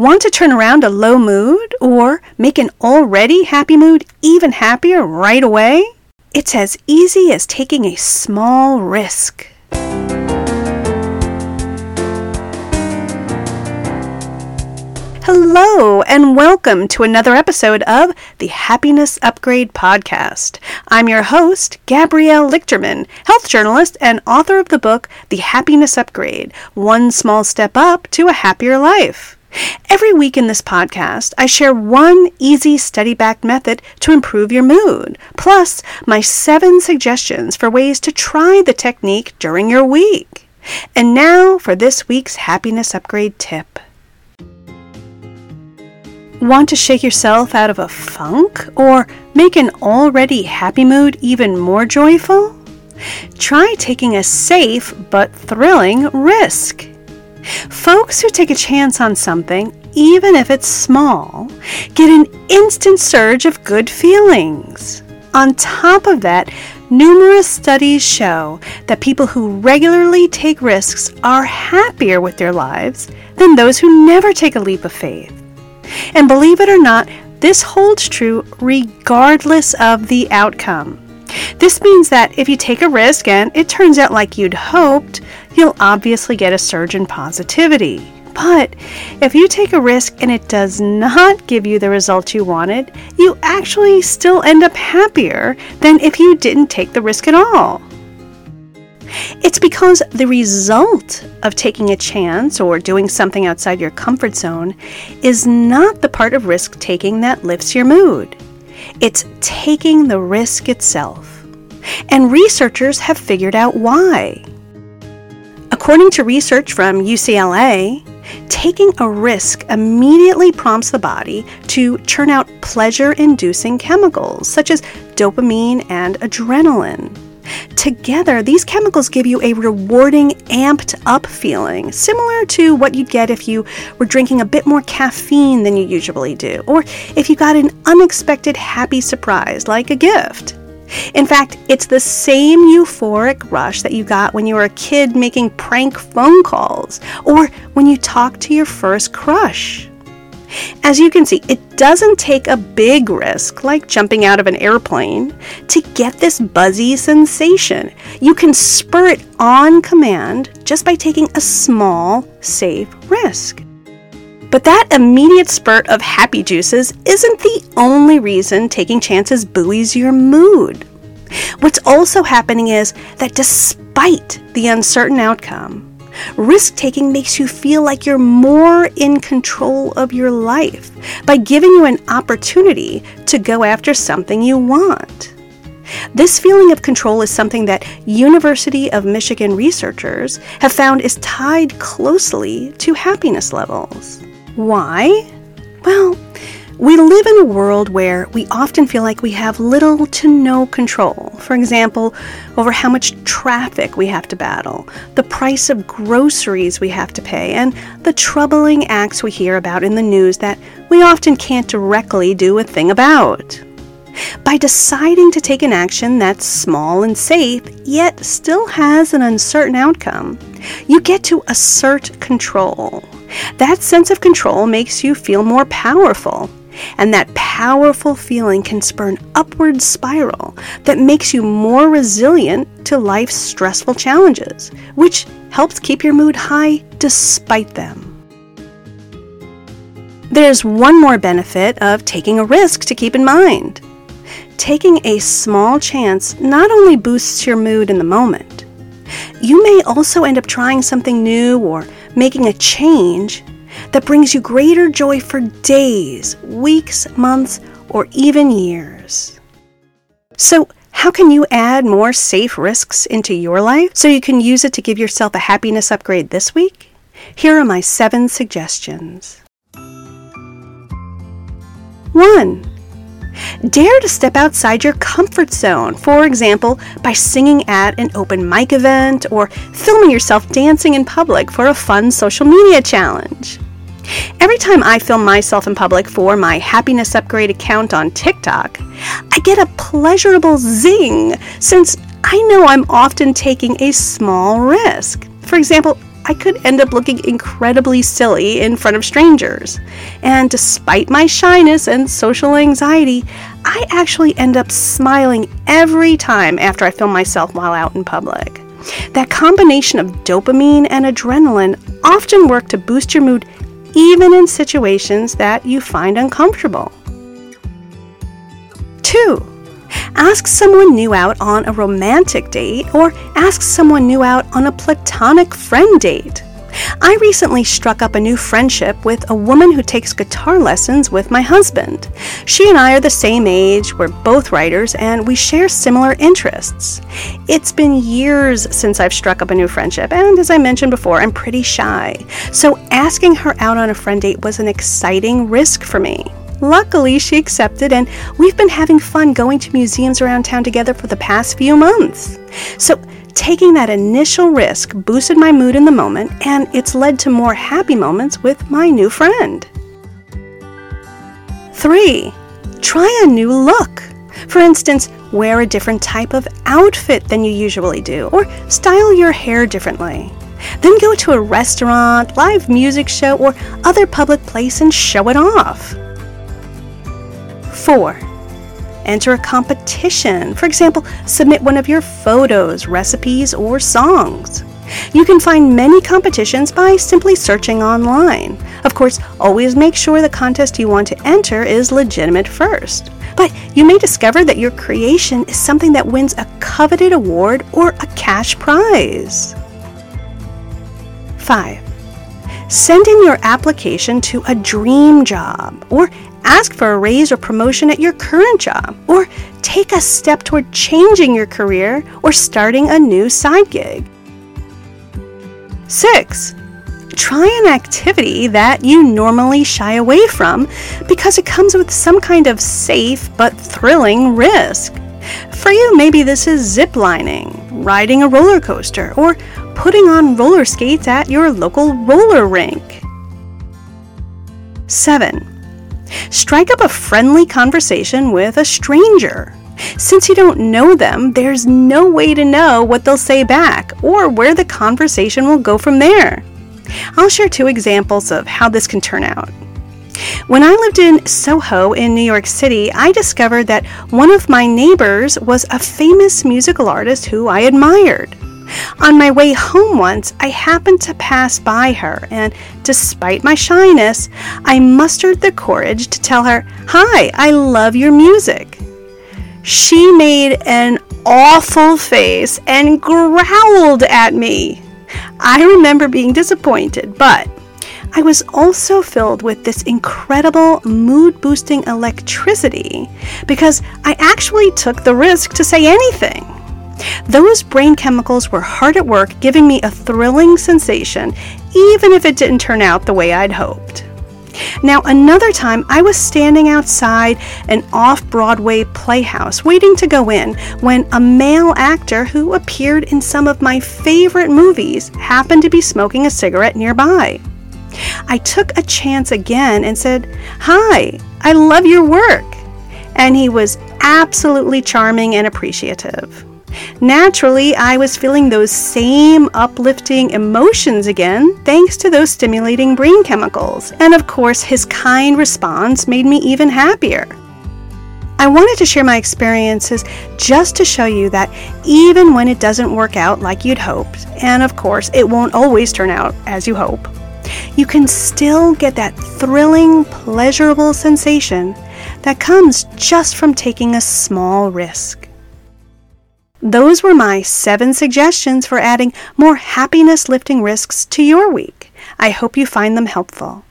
Want to turn around a low mood or make an already happy mood even happier right away? It's as easy as taking a small risk. Hello, and welcome to another episode of the Happiness Upgrade Podcast. I'm your host, Gabrielle Lichterman, health journalist and author of the book The Happiness Upgrade One Small Step Up to a Happier Life. Every week in this podcast, I share one easy study backed method to improve your mood, plus my seven suggestions for ways to try the technique during your week. And now for this week's happiness upgrade tip. Want to shake yourself out of a funk or make an already happy mood even more joyful? Try taking a safe but thrilling risk. Folks who take a chance on something, even if it's small, get an instant surge of good feelings. On top of that, numerous studies show that people who regularly take risks are happier with their lives than those who never take a leap of faith. And believe it or not, this holds true regardless of the outcome. This means that if you take a risk and it turns out like you'd hoped, you'll obviously get a surge in positivity. But if you take a risk and it does not give you the result you wanted, you actually still end up happier than if you didn't take the risk at all. It's because the result of taking a chance or doing something outside your comfort zone is not the part of risk taking that lifts your mood. It's taking the risk itself. And researchers have figured out why. According to research from UCLA, taking a risk immediately prompts the body to churn out pleasure inducing chemicals such as dopamine and adrenaline. Together, these chemicals give you a rewarding, amped up feeling, similar to what you'd get if you were drinking a bit more caffeine than you usually do, or if you got an unexpected happy surprise like a gift. In fact, it's the same euphoric rush that you got when you were a kid making prank phone calls, or when you talked to your first crush. As you can see, it doesn't take a big risk, like jumping out of an airplane, to get this buzzy sensation. You can spur it on command just by taking a small, safe risk. But that immediate spurt of happy juices isn't the only reason taking chances buoys your mood. What's also happening is that despite the uncertain outcome, Risk taking makes you feel like you're more in control of your life by giving you an opportunity to go after something you want. This feeling of control is something that University of Michigan researchers have found is tied closely to happiness levels. Why? Well, we live in a world where we often feel like we have little to no control. For example, over how much traffic we have to battle, the price of groceries we have to pay, and the troubling acts we hear about in the news that we often can't directly do a thing about. By deciding to take an action that's small and safe, yet still has an uncertain outcome, you get to assert control. That sense of control makes you feel more powerful and that powerful feeling can spur an upward spiral that makes you more resilient to life's stressful challenges, which helps keep your mood high despite them. There's one more benefit of taking a risk to keep in mind. Taking a small chance not only boosts your mood in the moment, you may also end up trying something new or making a change that brings you greater joy for days, weeks, months, or even years. So, how can you add more safe risks into your life so you can use it to give yourself a happiness upgrade this week? Here are my seven suggestions. 1. Dare to step outside your comfort zone, for example, by singing at an open mic event or filming yourself dancing in public for a fun social media challenge. Every time I film myself in public for my Happiness Upgrade account on TikTok, I get a pleasurable zing since I know I'm often taking a small risk. For example, I could end up looking incredibly silly in front of strangers. And despite my shyness and social anxiety, I actually end up smiling every time after I film myself while out in public. That combination of dopamine and adrenaline often work to boost your mood even in situations that you find uncomfortable. 2. Ask someone new out on a romantic date or ask someone new out on a platonic friend date. I recently struck up a new friendship with a woman who takes guitar lessons with my husband. She and I are the same age, we're both writers, and we share similar interests. It's been years since I've struck up a new friendship, and as I mentioned before, I'm pretty shy. So asking her out on a friend date was an exciting risk for me. Luckily, she accepted, and we've been having fun going to museums around town together for the past few months. So, taking that initial risk boosted my mood in the moment, and it's led to more happy moments with my new friend. 3. Try a new look. For instance, wear a different type of outfit than you usually do, or style your hair differently. Then go to a restaurant, live music show, or other public place and show it off. 4. Enter a competition. For example, submit one of your photos, recipes, or songs. You can find many competitions by simply searching online. Of course, always make sure the contest you want to enter is legitimate first. But you may discover that your creation is something that wins a coveted award or a cash prize. 5. Send in your application to a dream job or ask for a raise or promotion at your current job or take a step toward changing your career or starting a new side gig. 6. Try an activity that you normally shy away from because it comes with some kind of safe but thrilling risk. For you, maybe this is zip lining, riding a roller coaster, or putting on roller skates at your local roller rink. 7. Strike up a friendly conversation with a stranger. Since you don't know them, there's no way to know what they'll say back or where the conversation will go from there. I'll share two examples of how this can turn out. When I lived in Soho in New York City, I discovered that one of my neighbors was a famous musical artist who I admired. On my way home once, I happened to pass by her, and despite my shyness, I mustered the courage to tell her, Hi, I love your music. She made an awful face and growled at me. I remember being disappointed, but I was also filled with this incredible mood boosting electricity because I actually took the risk to say anything. Those brain chemicals were hard at work, giving me a thrilling sensation, even if it didn't turn out the way I'd hoped. Now, another time, I was standing outside an off Broadway playhouse waiting to go in when a male actor who appeared in some of my favorite movies happened to be smoking a cigarette nearby. I took a chance again and said, Hi, I love your work. And he was absolutely charming and appreciative. Naturally, I was feeling those same uplifting emotions again thanks to those stimulating brain chemicals. And of course, his kind response made me even happier. I wanted to share my experiences just to show you that even when it doesn't work out like you'd hoped, and of course, it won't always turn out as you hope, you can still get that thrilling, pleasurable sensation that comes just from taking a small risk. Those were my seven suggestions for adding more happiness lifting risks to your week. I hope you find them helpful.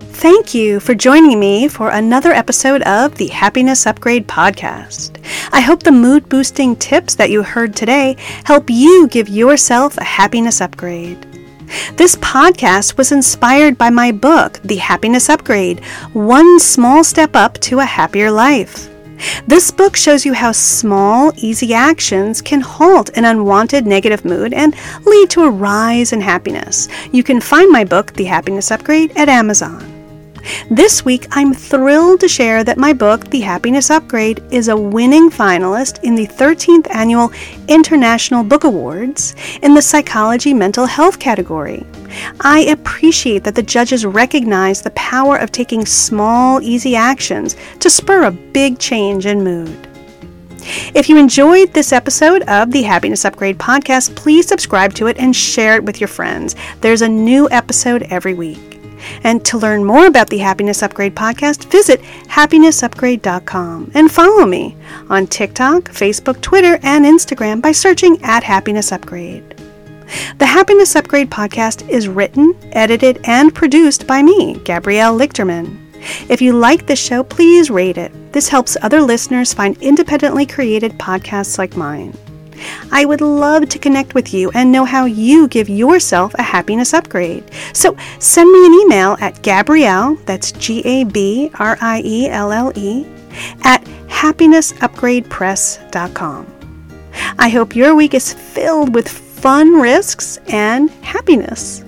Thank you for joining me for another episode of the Happiness Upgrade Podcast. I hope the mood boosting tips that you heard today help you give yourself a happiness upgrade. This podcast was inspired by my book, The Happiness Upgrade One Small Step Up to a Happier Life. This book shows you how small, easy actions can halt an unwanted negative mood and lead to a rise in happiness. You can find my book, The Happiness Upgrade, at Amazon. This week, I'm thrilled to share that my book, The Happiness Upgrade, is a winning finalist in the 13th Annual International Book Awards in the Psychology Mental Health category. I appreciate that the judges recognize the power of taking small, easy actions to spur a big change in mood. If you enjoyed this episode of the Happiness Upgrade podcast, please subscribe to it and share it with your friends. There's a new episode every week. And to learn more about the Happiness Upgrade podcast, visit happinessupgrade.com and follow me on TikTok, Facebook, Twitter, and Instagram by searching at Happiness Upgrade. The Happiness Upgrade podcast is written, edited, and produced by me, Gabrielle Lichterman. If you like this show, please rate it. This helps other listeners find independently created podcasts like mine. I would love to connect with you and know how you give yourself a happiness upgrade. So send me an email at Gabrielle, that's G A B R I E L L E, at happinessupgradepress.com. I hope your week is filled with fun risks and happiness.